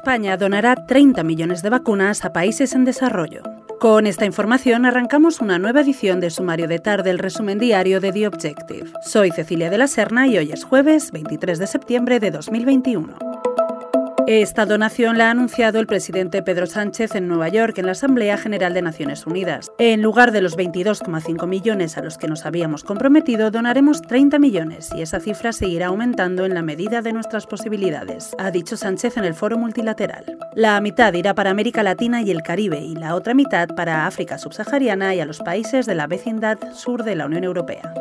España donará 30 millones de vacunas a países en desarrollo. Con esta información arrancamos una nueva edición de Sumario de Tarde, el resumen diario de The Objective. Soy Cecilia de la Serna y hoy es jueves 23 de septiembre de 2021. Esta donación la ha anunciado el presidente Pedro Sánchez en Nueva York en la Asamblea General de Naciones Unidas. En lugar de los 22,5 millones a los que nos habíamos comprometido, donaremos 30 millones y esa cifra seguirá aumentando en la medida de nuestras posibilidades, ha dicho Sánchez en el foro multilateral. La mitad irá para América Latina y el Caribe y la otra mitad para África subsahariana y a los países de la vecindad sur de la Unión Europea.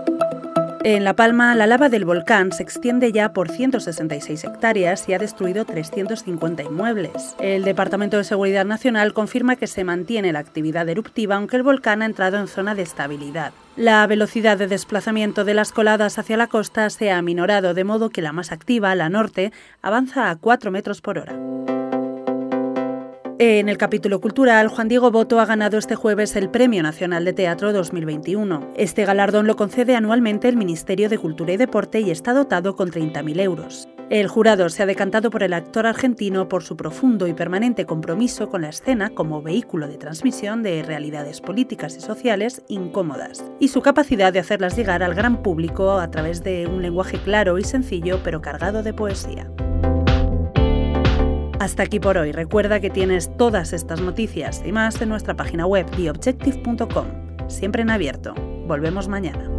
En La Palma, la lava del volcán se extiende ya por 166 hectáreas y ha destruido 350 inmuebles. El Departamento de Seguridad Nacional confirma que se mantiene la actividad eruptiva aunque el volcán ha entrado en zona de estabilidad. La velocidad de desplazamiento de las coladas hacia la costa se ha aminorado de modo que la más activa, la norte, avanza a 4 metros por hora. En el capítulo cultural, Juan Diego Boto ha ganado este jueves el Premio Nacional de Teatro 2021. Este galardón lo concede anualmente el Ministerio de Cultura y Deporte y está dotado con 30.000 euros. El jurado se ha decantado por el actor argentino por su profundo y permanente compromiso con la escena como vehículo de transmisión de realidades políticas y sociales incómodas, y su capacidad de hacerlas llegar al gran público a través de un lenguaje claro y sencillo pero cargado de poesía. Hasta aquí por hoy. Recuerda que tienes todas estas noticias y más en nuestra página web theobjective.com. Siempre en abierto. Volvemos mañana.